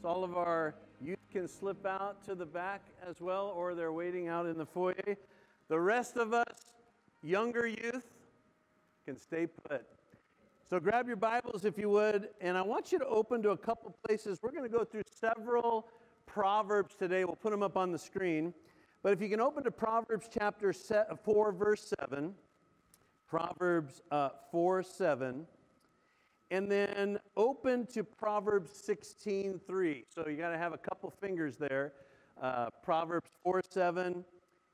So all of our youth can slip out to the back as well, or they're waiting out in the foyer. The rest of us, younger youth, can stay put. So grab your Bibles if you would, and I want you to open to a couple places. We're going to go through several Proverbs today. We'll put them up on the screen. But if you can open to Proverbs chapter 4, verse 7, Proverbs uh, 4 7 and then open to Proverbs 16:3. So you got to have a couple fingers there. Uh, Proverbs 4 7,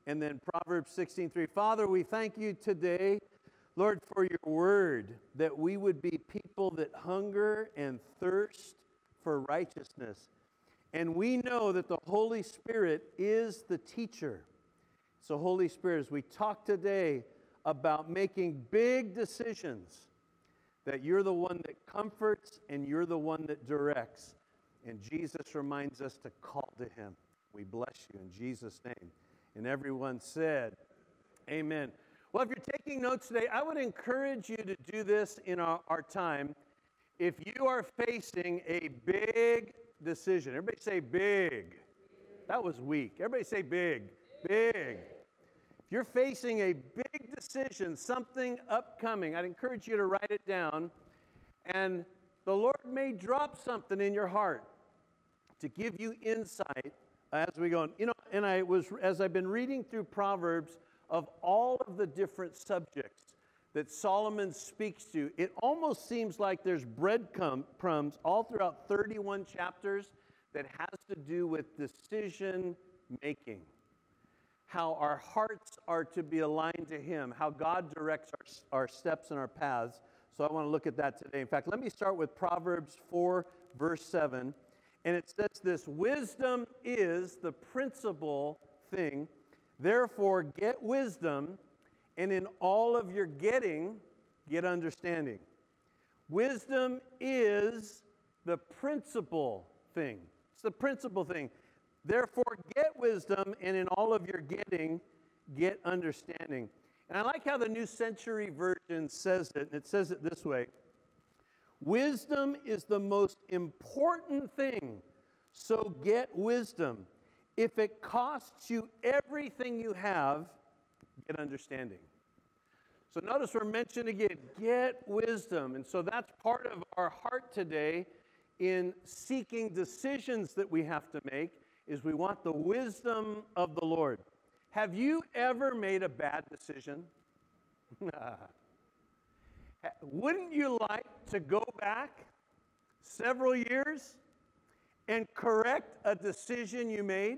and then Proverbs 16:3. Father, we thank you today, Lord, for your word, that we would be people that hunger and thirst for righteousness. And we know that the Holy Spirit is the teacher. So, Holy Spirit, as we talk today about making big decisions, that you're the one that comforts and you're the one that directs. And Jesus reminds us to call to him. We bless you in Jesus' name. And everyone said, Amen. Well, if you're taking notes today, I would encourage you to do this in our, our time. If you are facing a big decision, everybody say big. That was weak. Everybody say big. Big. If you're facing a big decision, something upcoming, I'd encourage you to write it down. And the Lord may drop something in your heart to give you insight as we go. You know, and I was, as I've been reading through Proverbs of all of the different subjects that Solomon speaks to, it almost seems like there's breadcrumbs all throughout 31 chapters that has to do with decision making how our hearts are to be aligned to Him, how God directs our, our steps and our paths. So I want to look at that today. In fact, let me start with Proverbs 4, verse 7. And it says this Wisdom is the principal thing. Therefore, get wisdom, and in all of your getting, get understanding. Wisdom is the principal thing. It's the principal thing. Therefore, get wisdom, and in all of your getting, get understanding. And I like how the New Century Version says it, and it says it this way Wisdom is the most important thing, so get wisdom. If it costs you everything you have, get understanding. So notice we're mentioned again, get wisdom. And so that's part of our heart today in seeking decisions that we have to make is we want the wisdom of the Lord. Have you ever made a bad decision? Wouldn't you like to go back several years and correct a decision you made?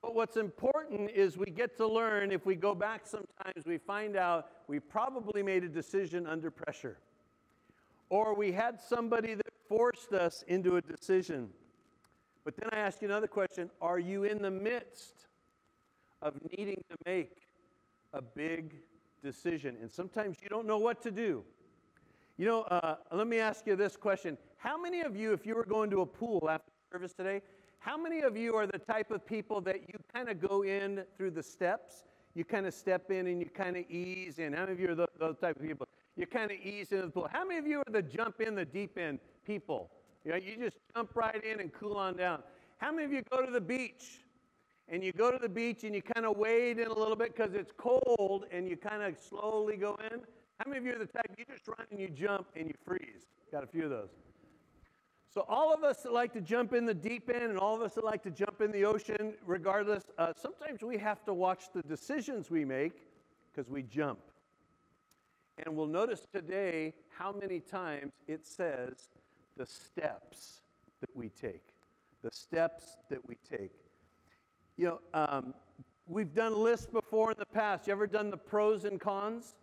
But what's important is we get to learn if we go back sometimes, we find out we probably made a decision under pressure. Or we had somebody that forced us into a decision. But then I ask you another question Are you in the midst of needing to make a big decision? And sometimes you don't know what to do. You know, uh, let me ask you this question How many of you, if you were going to a pool after service today, how many of you are the type of people that you kind of go in through the steps? You kind of step in and you kind of ease in. How many of you are those type of people? You kind of ease into the pool. How many of you are the jump in the deep end people? You know, you just jump right in and cool on down. How many of you go to the beach and you go to the beach and you kind of wade in a little bit because it's cold and you kind of slowly go in? How many of you are the type you just run and you jump and you freeze? Got a few of those. So, all of us that like to jump in the deep end and all of us that like to jump in the ocean, regardless, uh, sometimes we have to watch the decisions we make because we jump. And we'll notice today how many times it says the steps that we take. The steps that we take. You know, um, we've done lists before in the past. You ever done the pros and cons?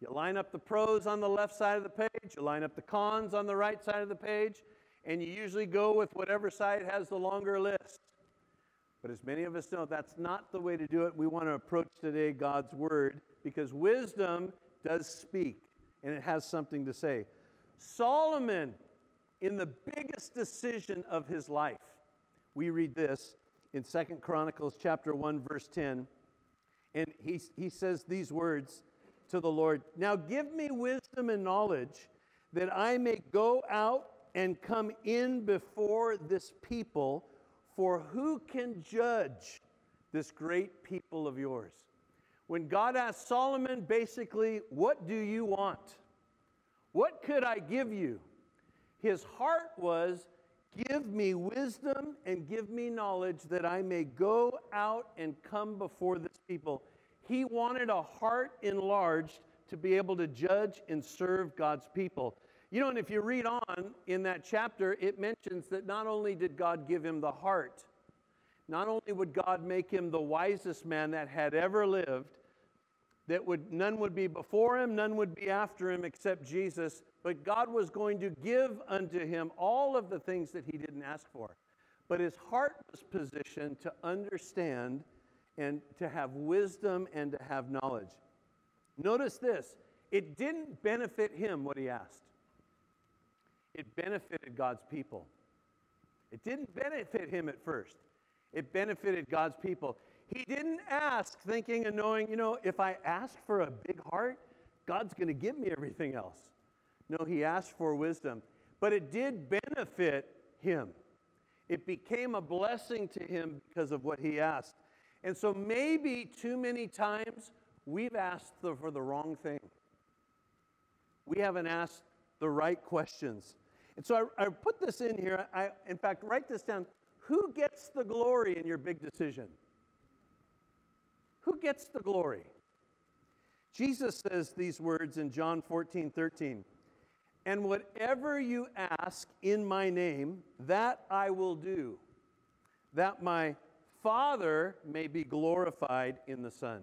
You line up the pros on the left side of the page, you line up the cons on the right side of the page, and you usually go with whatever side has the longer list. But as many of us know, that's not the way to do it. We want to approach today God's Word because wisdom does speak and it has something to say. Solomon in the biggest decision of his life. We read this in Second Chronicles chapter 1 verse 10. And he, he says these words to the Lord, "Now give me wisdom and knowledge that I may go out and come in before this people, for who can judge this great people of yours? When God asked Solomon, basically, what do you want? What could I give you? His heart was, Give me wisdom and give me knowledge that I may go out and come before this people. He wanted a heart enlarged to be able to judge and serve God's people. You know, and if you read on in that chapter, it mentions that not only did God give him the heart, not only would God make him the wisest man that had ever lived, that would none would be before him, none would be after him except Jesus, but God was going to give unto him all of the things that he didn't ask for. But his heart was positioned to understand and to have wisdom and to have knowledge. Notice this it didn't benefit him what he asked it benefited God's people. It didn't benefit him at first, it benefited God's people. He didn't ask thinking and knowing, you know, if I ask for a big heart, God's going to give me everything else. No, he asked for wisdom. But it did benefit him. It became a blessing to him because of what he asked. And so maybe too many times we've asked for the wrong thing. We haven't asked the right questions. And so I, I put this in here. I, in fact, write this down. Who gets the glory in your big decision? Who gets the glory? Jesus says these words in John 14, 13. And whatever you ask in my name, that I will do, that my Father may be glorified in the Son.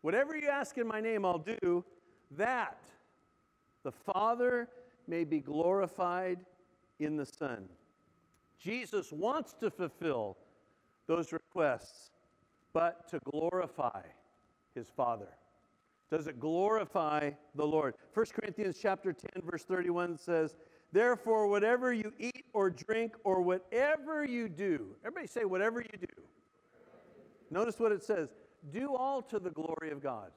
Whatever you ask in my name, I'll do, that the Father may be glorified in the Son. Jesus wants to fulfill those requests, but to glorify his Father. Does it glorify the Lord? 1 Corinthians chapter 10 verse 31 says, "Therefore whatever you eat or drink or whatever you do." Everybody say whatever you do. Notice what it says, "Do all to the glory of God."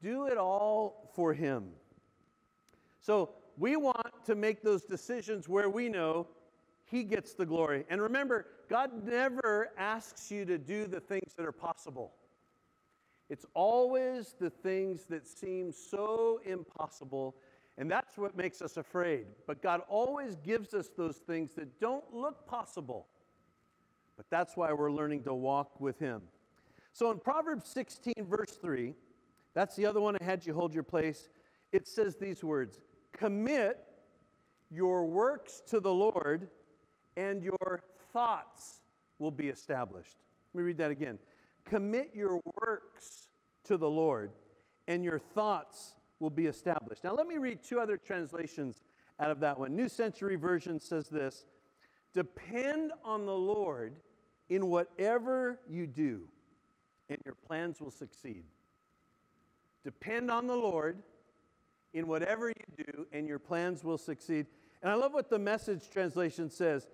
Do it all for him. So, we want to make those decisions where we know He gets the glory. And remember, God never asks you to do the things that are possible. It's always the things that seem so impossible, and that's what makes us afraid. But God always gives us those things that don't look possible. But that's why we're learning to walk with Him. So in Proverbs 16, verse 3, that's the other one I had you hold your place. It says these words Commit your works to the Lord, and your thoughts will be established. Let me read that again. Commit your works to the Lord, and your thoughts will be established. Now, let me read two other translations out of that one. New Century Version says this Depend on the Lord in whatever you do, and your plans will succeed. Depend on the Lord in whatever you do, and your plans will succeed. And I love what the message translation says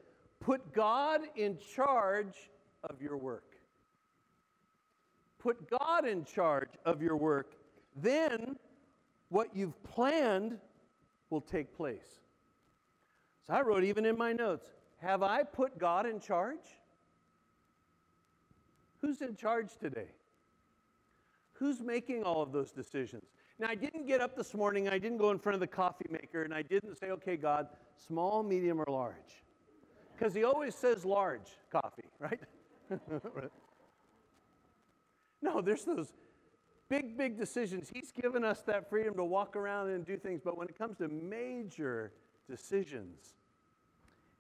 put God in charge of your work. Put God in charge of your work. Then what you've planned will take place. So I wrote even in my notes Have I put God in charge? Who's in charge today? Who's making all of those decisions? Now, I didn't get up this morning, I didn't go in front of the coffee maker, and I didn't say, okay, God, small, medium, or large. Because he always says large coffee, right? no, there's those big, big decisions. He's given us that freedom to walk around and do things, but when it comes to major decisions,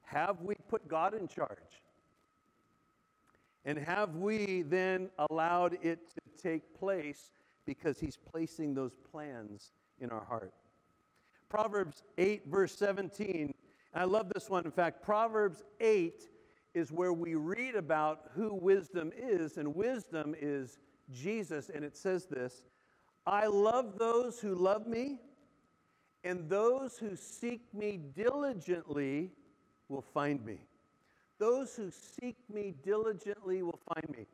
have we put God in charge? And have we then allowed it to take place because he's placing those plans in our heart. Proverbs 8, verse 17, I love this one. In fact, Proverbs 8 is where we read about who wisdom is, and wisdom is Jesus. And it says this I love those who love me, and those who seek me diligently will find me. Those who seek me diligently will find me.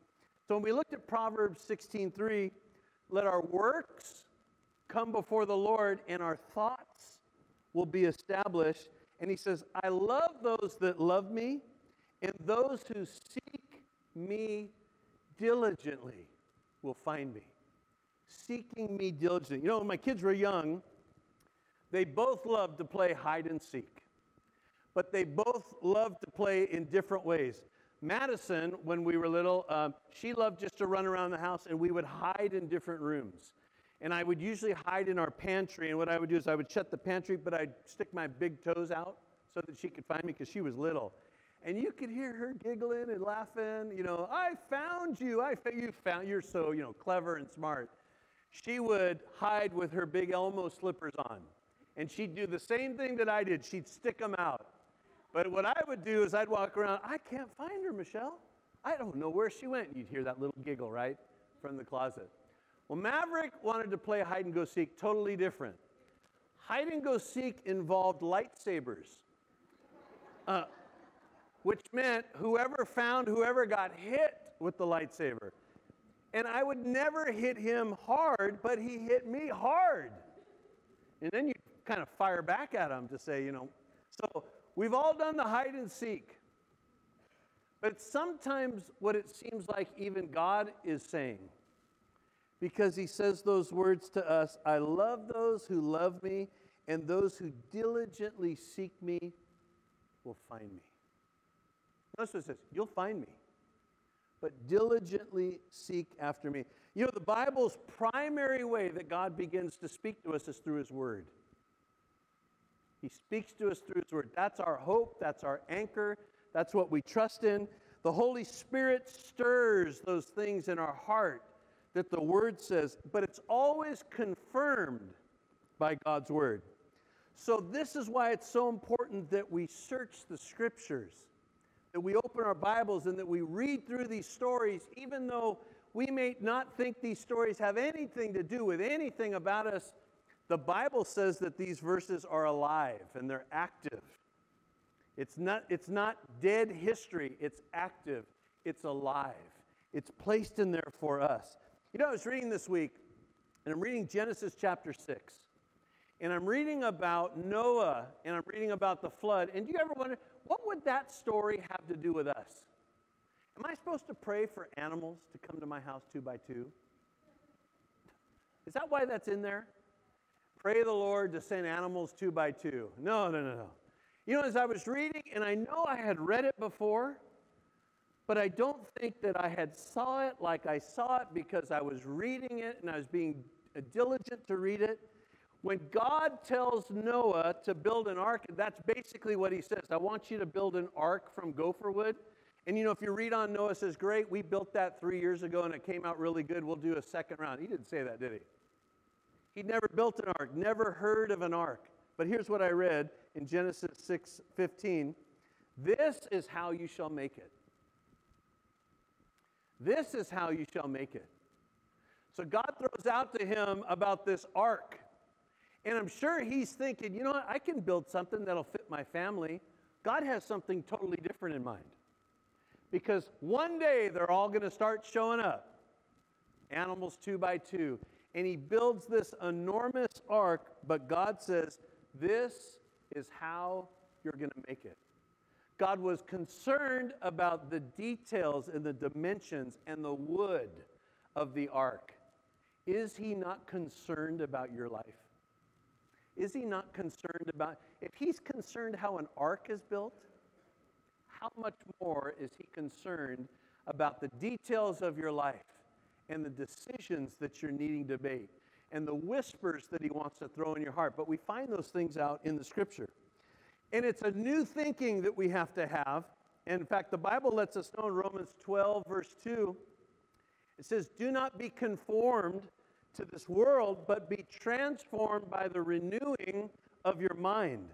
So when we looked at Proverbs 16:3, let our works come before the Lord, and our thoughts will be established. And he says, I love those that love me, and those who seek me diligently will find me. Seeking me diligently. You know, when my kids were young, they both loved to play hide and seek, but they both loved to play in different ways. Madison, when we were little, um, she loved just to run around the house, and we would hide in different rooms. And I would usually hide in our pantry, and what I would do is I would shut the pantry, but I'd stick my big toes out so that she could find me because she was little. And you could hear her giggling and laughing, you know, I found you, I found you found you're so, you know, clever and smart. She would hide with her big Elmo slippers on. And she'd do the same thing that I did. She'd stick them out. But what I would do is I'd walk around, I can't find her, Michelle. I don't know where she went. You'd hear that little giggle, right? From the closet. Well, Maverick wanted to play hide and go seek, totally different. Hide and go seek involved lightsabers, uh, which meant whoever found whoever got hit with the lightsaber. And I would never hit him hard, but he hit me hard. And then you kind of fire back at him to say, you know, so we've all done the hide and seek. But sometimes what it seems like even God is saying, because he says those words to us I love those who love me, and those who diligently seek me will find me. Notice what it says You'll find me, but diligently seek after me. You know, the Bible's primary way that God begins to speak to us is through his word. He speaks to us through His Word. That's our hope, that's our anchor, that's what we trust in. The Holy Spirit stirs those things in our heart that the Word says, but it's always confirmed by God's Word. So, this is why it's so important that we search the Scriptures, that we open our Bibles, and that we read through these stories, even though we may not think these stories have anything to do with anything about us the Bible says that these verses are alive and they're active. It's not, it's not dead history, it's active, it's alive, it's placed in there for us. You know, I was reading this week, and I'm reading Genesis chapter 6. And I'm reading about Noah, and I'm reading about the flood. And do you ever wonder, what would that story have to do with us? Am I supposed to pray for animals to come to my house two by two? Is that why that's in there? pray the Lord to send animals two by two. No, no, no, no. You know, as I was reading, and I know I had read it before, but I don't think that I had saw it like I saw it because I was reading it and I was being uh, diligent to read it. When God tells Noah to build an ark, that's basically what he says. I want you to build an ark from gopher wood. And you know, if you read on Noah says, Great, we built that three years ago and it came out really good. We'll do a second round. He didn't say that, did he? He'd never built an ark, never heard of an ark. But here's what I read in Genesis 6 15. This is how you shall make it. This is how you shall make it. So God throws out to him about this ark. And I'm sure he's thinking, you know what? I can build something that'll fit my family. God has something totally different in mind. Because one day they're all going to start showing up animals two by two and he builds this enormous ark, but God says, This is how you're going to make it. God was concerned about the details and the dimensions and the wood of the ark. Is he not concerned about your life? Is he not concerned about, if he's concerned how an ark is built, how much more is he concerned about the details of your life? and the decisions that you're needing to make and the whispers that he wants to throw in your heart. But we find those things out in the scripture. And it's a new thinking that we have to have. And in fact, the Bible lets us know in Romans 12, verse 2, it says, Do not be conformed to this world, but be transformed by the renewing of your mind,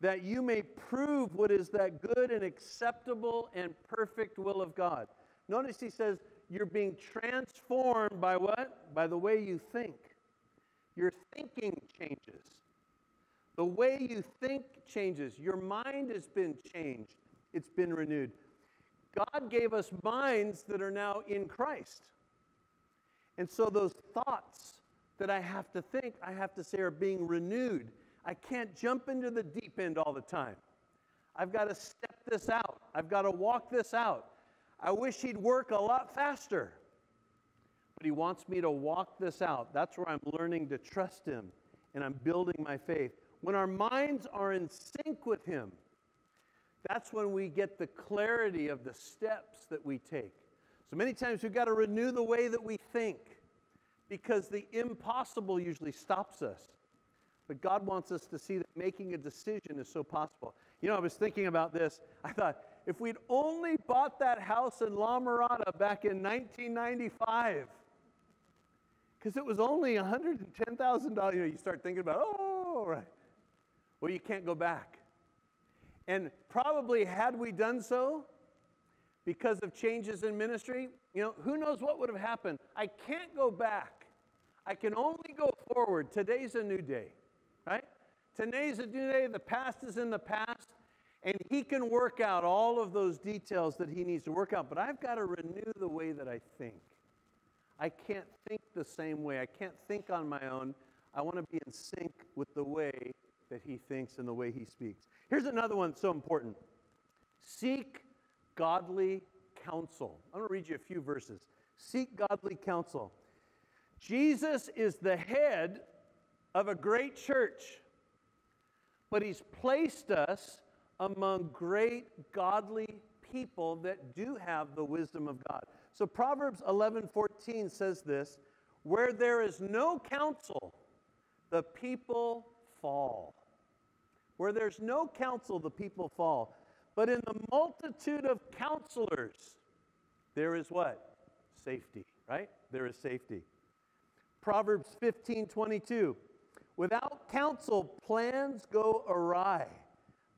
that you may prove what is that good and acceptable and perfect will of God. Notice he says, you're being transformed by what? By the way you think. Your thinking changes. The way you think changes. Your mind has been changed, it's been renewed. God gave us minds that are now in Christ. And so those thoughts that I have to think, I have to say, are being renewed. I can't jump into the deep end all the time. I've got to step this out. I've got to walk this out. I wish he'd work a lot faster. But he wants me to walk this out. That's where I'm learning to trust him and I'm building my faith. When our minds are in sync with him, that's when we get the clarity of the steps that we take. So many times we've got to renew the way that we think because the impossible usually stops us. But God wants us to see that making a decision is so possible. You know, I was thinking about this. I thought, if we'd only bought that house in La Mirada back in 1995, because it was only $110,000, you know, you start thinking about, oh, right. Well, you can't go back. And probably had we done so, because of changes in ministry, you know, who knows what would have happened? I can't go back. I can only go forward. Today's a new day, right? Today's a new day. The past is in the past, and He can work out all of those details that He needs to work out. But I've got to renew the way that I think. I can't think the same way. I can't think on my own. I want to be in sync with the way that He thinks and the way He speaks. Here's another one so important seek godly counsel. I'm going to read you a few verses. Seek godly counsel. Jesus is the head of a great church, but he's placed us among great godly people that do have the wisdom of God. So Proverbs 11:14 says this, where there is no counsel, the people fall. Where there's no counsel, the people fall. But in the multitude of counselors, there is what? Safety, right? There is safety. Proverbs 15 22. Without counsel, plans go awry,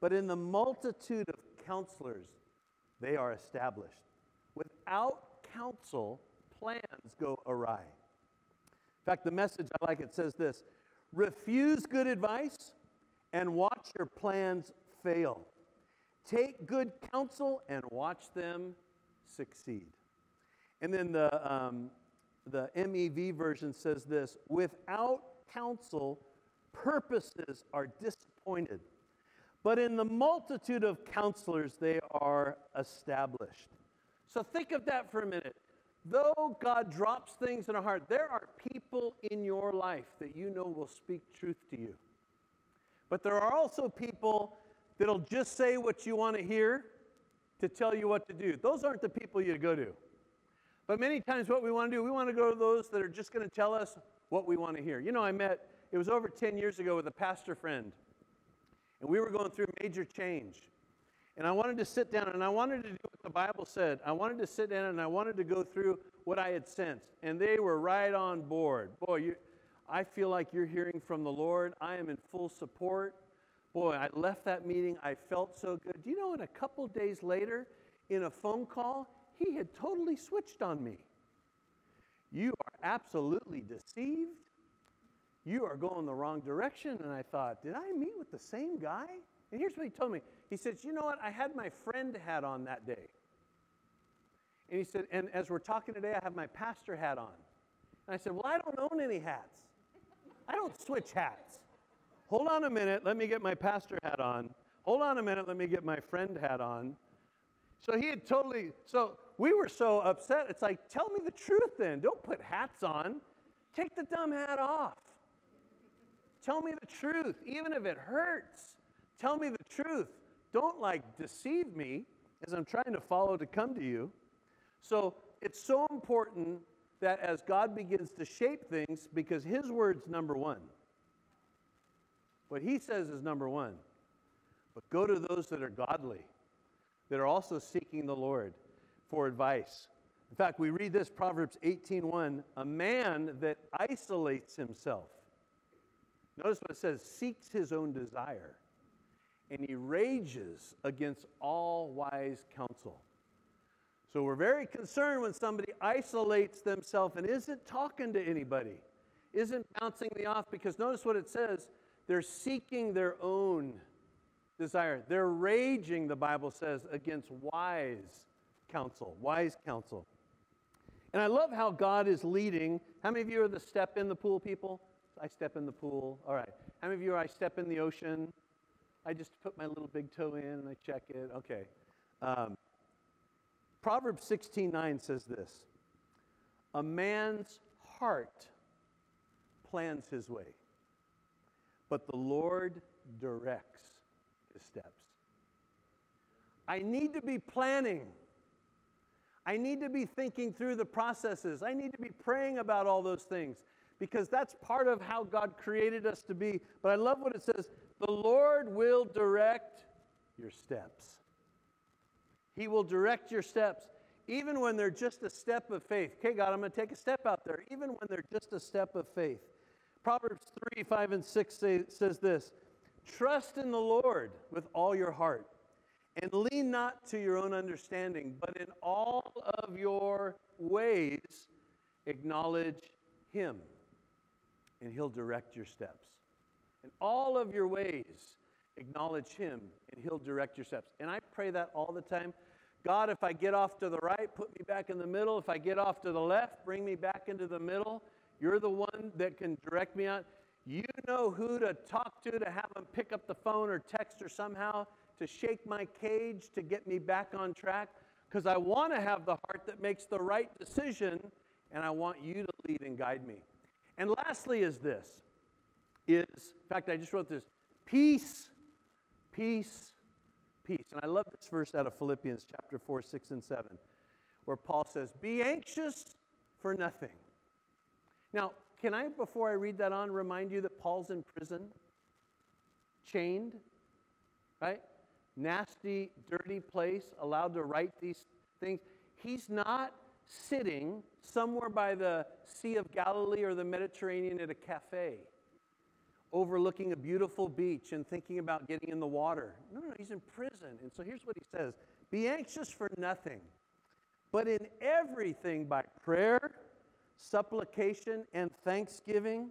but in the multitude of counselors, they are established. Without counsel, plans go awry. In fact, the message I like it says this refuse good advice and watch your plans fail. Take good counsel and watch them succeed. And then the, um, the MEV version says this without counsel, purposes are disappointed. But in the multitude of counselors, they are established. So think of that for a minute. Though God drops things in our heart, there are people in your life that you know will speak truth to you. But there are also people that'll just say what you want to hear to tell you what to do. Those aren't the people you go to. But many times, what we want to do, we want to go to those that are just going to tell us what we want to hear. You know, I met, it was over 10 years ago with a pastor friend, and we were going through major change. And I wanted to sit down and I wanted to do what the Bible said. I wanted to sit down and I wanted to go through what I had sensed. And they were right on board. Boy, you, I feel like you're hearing from the Lord. I am in full support. Boy, I left that meeting. I felt so good. Do you know, in a couple days later, in a phone call, he had totally switched on me. You are absolutely deceived. You are going the wrong direction. And I thought, did I meet with the same guy? And here's what he told me. He says, You know what? I had my friend hat on that day. And he said, And as we're talking today, I have my pastor hat on. And I said, Well, I don't own any hats. I don't switch hats. Hold on a minute, let me get my pastor hat on. Hold on a minute, let me get my friend hat on. So he had totally, so we were so upset. It's like, tell me the truth then. Don't put hats on. Take the dumb hat off. Tell me the truth, even if it hurts. Tell me the truth. Don't like deceive me as I'm trying to follow to come to you. So it's so important that as God begins to shape things, because His word's number one. What he says is number one. But go to those that are godly, that are also seeking the Lord for advice. In fact, we read this Proverbs 18:1, a man that isolates himself. Notice what it says, seeks his own desire, and he rages against all wise counsel. So we're very concerned when somebody isolates themselves and isn't talking to anybody, isn't bouncing me off, because notice what it says they're seeking their own desire. They're raging, the Bible says, against wise counsel, wise counsel. And I love how God is leading. How many of you are the step in the pool people? I step in the pool. All right. How many of you, are I step in the ocean, I just put my little big toe in and I check it? Okay. Um, Proverbs 16:9 says this A man's heart plans his way, but the Lord directs his steps. I need to be planning. I need to be thinking through the processes. I need to be praying about all those things because that's part of how God created us to be. But I love what it says the Lord will direct your steps. He will direct your steps, even when they're just a step of faith. Okay, God, I'm going to take a step out there, even when they're just a step of faith. Proverbs 3 5 and 6 say, says this Trust in the Lord with all your heart, and lean not to your own understanding, but in all of your ways acknowledge Him, and He'll direct your steps. In all of your ways, acknowledge Him, and He'll direct your steps. And I pray that all the time. God, if I get off to the right, put me back in the middle. If I get off to the left, bring me back into the middle. You're the one that can direct me out. You know who to talk to to have them pick up the phone or text or somehow to shake my cage to get me back on track because I want to have the heart that makes the right decision and I want you to lead and guide me. And lastly is this is in fact I just wrote this peace peace peace. And I love this verse out of Philippians chapter 4 6 and 7 where Paul says be anxious for nothing. Now, can I, before I read that on, remind you that Paul's in prison, chained, right? Nasty, dirty place, allowed to write these things. He's not sitting somewhere by the Sea of Galilee or the Mediterranean at a cafe, overlooking a beautiful beach and thinking about getting in the water. No, no, he's in prison. And so here's what he says Be anxious for nothing, but in everything by prayer supplication, and thanksgiving.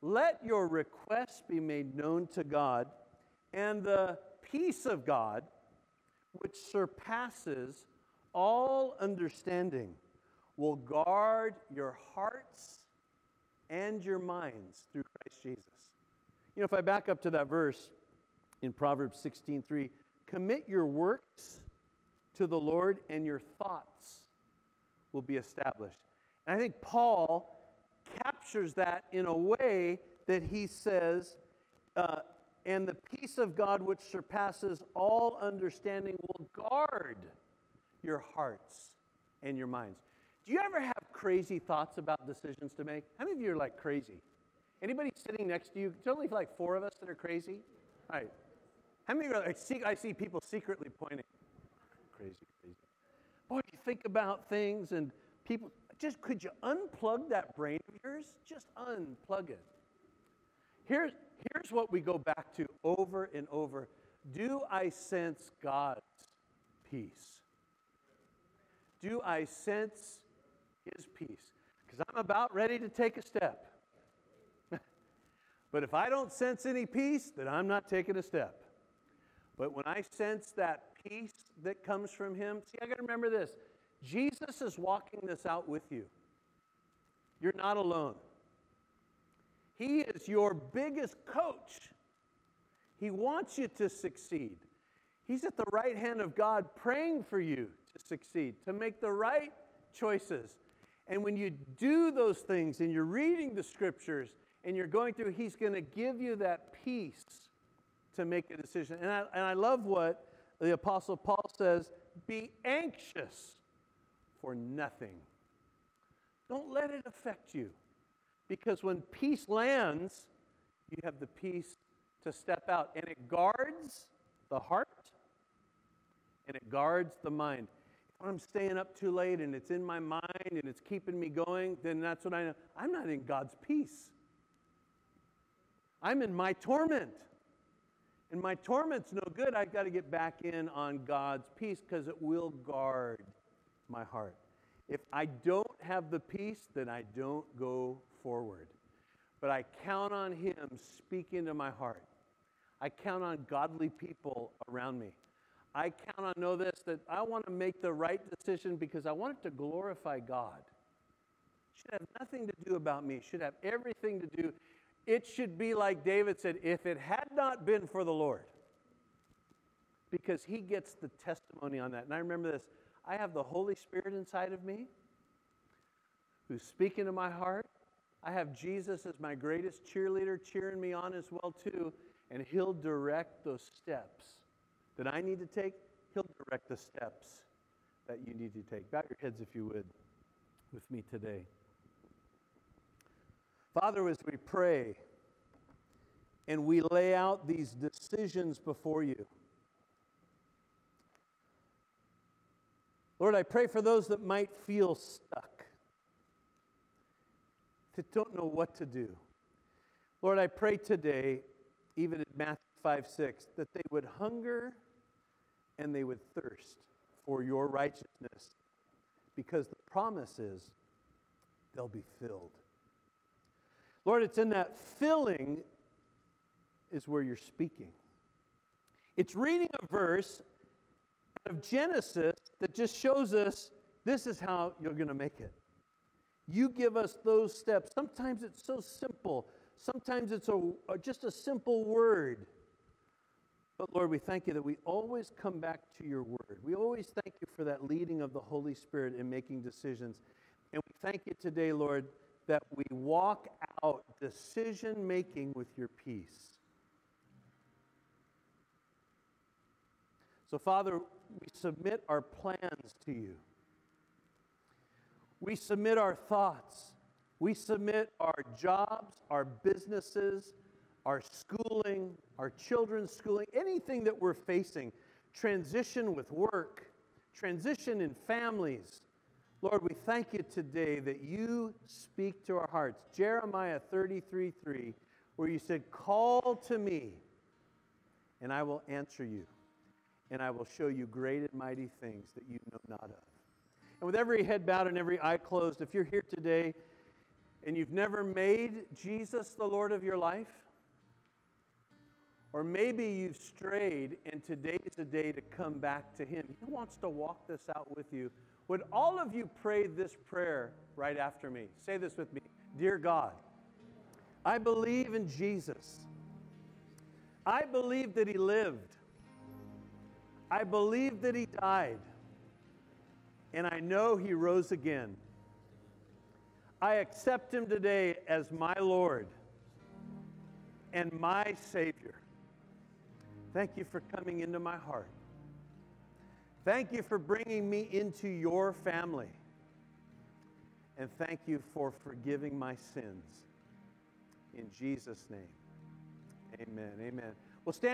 Let your requests be made known to God, and the peace of God, which surpasses all understanding, will guard your hearts and your minds through Christ Jesus. You know, if I back up to that verse in Proverbs 16:3, commit your works to the Lord and your thoughts will be established. And I think Paul captures that in a way that he says, uh, and the peace of God which surpasses all understanding will guard your hearts and your minds. Do you ever have crazy thoughts about decisions to make? How many of you are like crazy? Anybody sitting next to you? It's only like four of us that are crazy. All right. How many are like, see, I see people secretly pointing. Crazy, crazy. Boy, you think about things and people, just could you unplug that brain of yours? Just unplug it. Here's, here's what we go back to over and over Do I sense God's peace? Do I sense His peace? Because I'm about ready to take a step. But if I don't sense any peace, then I'm not taking a step. But when I sense that peace that comes from Him, see, I got to remember this Jesus is walking this out with you. You're not alone. He is your biggest coach. He wants you to succeed. He's at the right hand of God praying for you to succeed, to make the right choices. And when you do those things and you're reading the scriptures and you're going through, He's going to give you that peace to make a decision. And I, and I love what the Apostle Paul says be anxious for nothing. Don't let it affect you. Because when peace lands, you have the peace to step out. And it guards the heart and it guards the mind. If I'm staying up too late and it's in my mind and it's keeping me going, then that's what I know. I'm not in God's peace. I'm in my torment. And my torment's no good. I've got to get back in on God's peace because it will guard my heart. If I don't have the peace, then I don't go forward. But I count on Him speaking to my heart. I count on godly people around me. I count on know this that I want to make the right decision because I want it to glorify God. It should have nothing to do about me. It should have everything to do. It should be like David said if it had not been for the Lord, because he gets the testimony on that. And I remember this I have the Holy Spirit inside of me who's speaking to my heart. I have Jesus as my greatest cheerleader cheering me on as well too, and he'll direct those steps that I need to take. He'll direct the steps that you need to take. Bow your heads if you would with me today. Father, as we pray and we lay out these decisions before you, Lord, I pray for those that might feel stuck, that don't know what to do. Lord, I pray today, even in Matthew 5 6, that they would hunger and they would thirst for your righteousness because the promise is they'll be filled. Lord, it's in that filling is where you're speaking. It's reading a verse out of Genesis that just shows us this is how you're going to make it. You give us those steps. Sometimes it's so simple. Sometimes it's a, just a simple word. But Lord, we thank you that we always come back to your word. We always thank you for that leading of the Holy Spirit in making decisions. And we thank you today, Lord, that we walk out decision making with your peace. So, Father, we submit our plans to you. We submit our thoughts. We submit our jobs, our businesses, our schooling, our children's schooling, anything that we're facing, transition with work, transition in families. Lord, we thank you today that you speak to our hearts. Jeremiah 33 3, where you said, Call to me, and I will answer you, and I will show you great and mighty things that you know not of. And with every head bowed and every eye closed, if you're here today and you've never made Jesus the Lord of your life, or maybe you've strayed and today is the day to come back to Him. He wants to walk this out with you. Would all of you pray this prayer right after me? Say this with me Dear God, I believe in Jesus. I believe that He lived. I believe that He died. And I know He rose again. I accept Him today as my Lord and my Savior. Thank you for coming into my heart. Thank you for bringing me into your family. And thank you for forgiving my sins. In Jesus' name, amen. Amen. Well, stand.